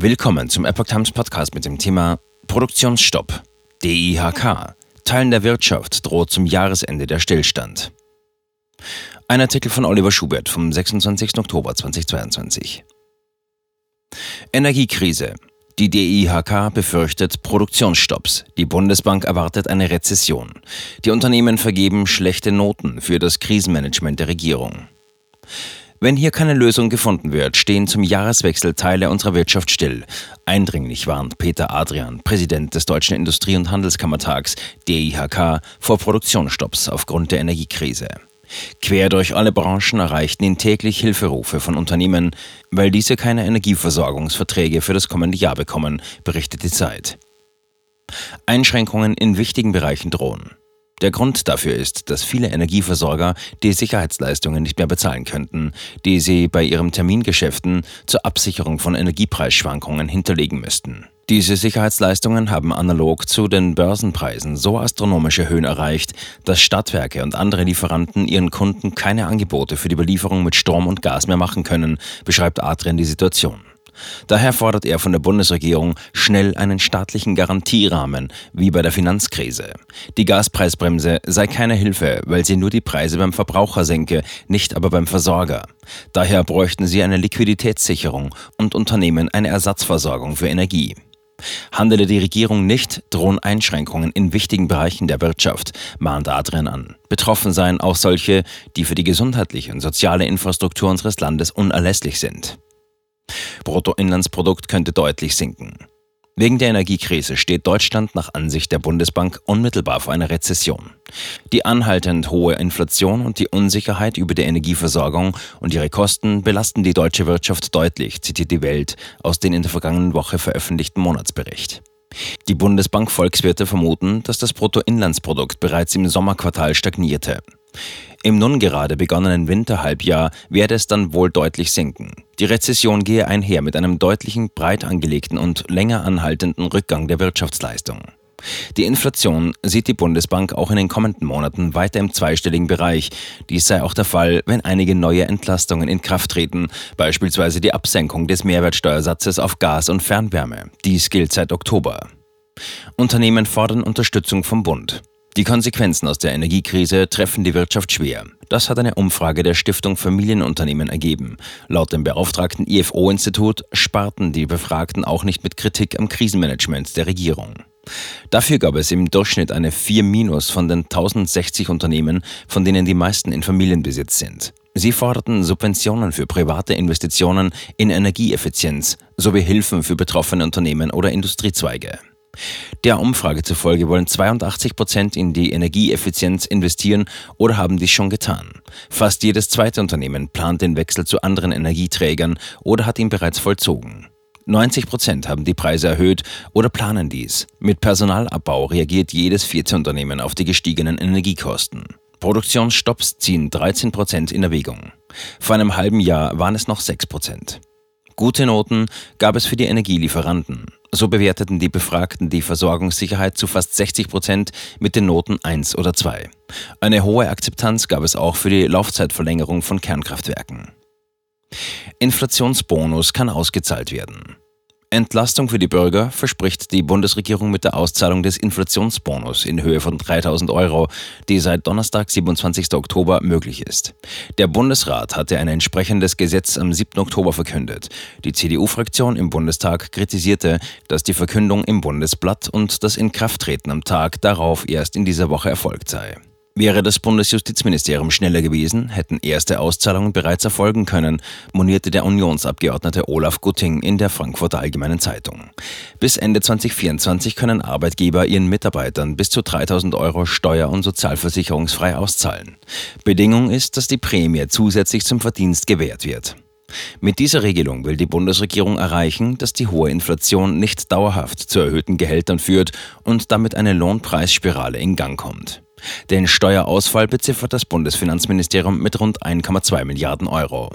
Willkommen zum Epoch Times Podcast mit dem Thema Produktionsstopp. DIHK. Teilen der Wirtschaft droht zum Jahresende der Stillstand. Ein Artikel von Oliver Schubert vom 26. Oktober 2022. Energiekrise. Die DIHK befürchtet Produktionsstopps. Die Bundesbank erwartet eine Rezession. Die Unternehmen vergeben schlechte Noten für das Krisenmanagement der Regierung. Wenn hier keine Lösung gefunden wird, stehen zum Jahreswechsel Teile unserer Wirtschaft still. Eindringlich warnt Peter Adrian, Präsident des Deutschen Industrie- und Handelskammertags DIHK, vor Produktionsstopps aufgrund der Energiekrise. Quer durch alle Branchen erreichten ihn täglich Hilferufe von Unternehmen, weil diese keine Energieversorgungsverträge für das kommende Jahr bekommen, berichtet die Zeit. Einschränkungen in wichtigen Bereichen drohen. Der Grund dafür ist, dass viele Energieversorger die Sicherheitsleistungen nicht mehr bezahlen könnten, die sie bei ihren Termingeschäften zur Absicherung von Energiepreisschwankungen hinterlegen müssten. Diese Sicherheitsleistungen haben analog zu den Börsenpreisen so astronomische Höhen erreicht, dass Stadtwerke und andere Lieferanten ihren Kunden keine Angebote für die Belieferung mit Strom und Gas mehr machen können, beschreibt Adrian die Situation. Daher fordert er von der Bundesregierung schnell einen staatlichen Garantierahmen, wie bei der Finanzkrise. Die Gaspreisbremse sei keine Hilfe, weil sie nur die Preise beim Verbraucher senke, nicht aber beim Versorger. Daher bräuchten sie eine Liquiditätssicherung und Unternehmen eine Ersatzversorgung für Energie. Handele die Regierung nicht, drohen Einschränkungen in wichtigen Bereichen der Wirtschaft, mahnt Adrian an. Betroffen seien auch solche, die für die gesundheitliche und soziale Infrastruktur unseres Landes unerlässlich sind. Bruttoinlandsprodukt könnte deutlich sinken. Wegen der Energiekrise steht Deutschland nach Ansicht der Bundesbank unmittelbar vor einer Rezession. Die anhaltend hohe Inflation und die Unsicherheit über die Energieversorgung und ihre Kosten belasten die deutsche Wirtschaft deutlich, zitiert die Welt aus dem in der vergangenen Woche veröffentlichten Monatsbericht. Die Bundesbank Volkswirte vermuten, dass das Bruttoinlandsprodukt bereits im Sommerquartal stagnierte. Im nun gerade begonnenen Winterhalbjahr werde es dann wohl deutlich sinken. Die Rezession gehe einher mit einem deutlichen, breit angelegten und länger anhaltenden Rückgang der Wirtschaftsleistung. Die Inflation sieht die Bundesbank auch in den kommenden Monaten weiter im zweistelligen Bereich. Dies sei auch der Fall, wenn einige neue Entlastungen in Kraft treten, beispielsweise die Absenkung des Mehrwertsteuersatzes auf Gas und Fernwärme. Dies gilt seit Oktober. Unternehmen fordern Unterstützung vom Bund. Die Konsequenzen aus der Energiekrise treffen die Wirtschaft schwer. Das hat eine Umfrage der Stiftung Familienunternehmen ergeben. Laut dem beauftragten IFO-Institut sparten die Befragten auch nicht mit Kritik am Krisenmanagement der Regierung. Dafür gab es im Durchschnitt eine 4 Minus von den 1060 Unternehmen, von denen die meisten in Familienbesitz sind. Sie forderten Subventionen für private Investitionen in Energieeffizienz sowie Hilfen für betroffene Unternehmen oder Industriezweige. Der Umfrage zufolge wollen 82 Prozent in die Energieeffizienz investieren oder haben dies schon getan. Fast jedes zweite Unternehmen plant den Wechsel zu anderen Energieträgern oder hat ihn bereits vollzogen. 90 Prozent haben die Preise erhöht oder planen dies. Mit Personalabbau reagiert jedes vierte Unternehmen auf die gestiegenen Energiekosten. Produktionsstopps ziehen 13 Prozent in Erwägung. Vor einem halben Jahr waren es noch 6 Prozent. Gute Noten gab es für die Energielieferanten. So bewerteten die Befragten die Versorgungssicherheit zu fast 60 Prozent mit den Noten 1 oder 2. Eine hohe Akzeptanz gab es auch für die Laufzeitverlängerung von Kernkraftwerken. Inflationsbonus kann ausgezahlt werden. Entlastung für die Bürger verspricht die Bundesregierung mit der Auszahlung des Inflationsbonus in Höhe von 3000 Euro, die seit Donnerstag, 27. Oktober möglich ist. Der Bundesrat hatte ein entsprechendes Gesetz am 7. Oktober verkündet. Die CDU-Fraktion im Bundestag kritisierte, dass die Verkündung im Bundesblatt und das Inkrafttreten am Tag darauf erst in dieser Woche erfolgt sei. Wäre das Bundesjustizministerium schneller gewesen, hätten erste Auszahlungen bereits erfolgen können, monierte der Unionsabgeordnete Olaf Gutting in der Frankfurter Allgemeinen Zeitung. Bis Ende 2024 können Arbeitgeber ihren Mitarbeitern bis zu 3000 Euro steuer- und sozialversicherungsfrei auszahlen. Bedingung ist, dass die Prämie zusätzlich zum Verdienst gewährt wird. Mit dieser Regelung will die Bundesregierung erreichen, dass die hohe Inflation nicht dauerhaft zu erhöhten Gehältern führt und damit eine Lohnpreisspirale in Gang kommt. Den Steuerausfall beziffert das Bundesfinanzministerium mit rund 1,2 Milliarden Euro.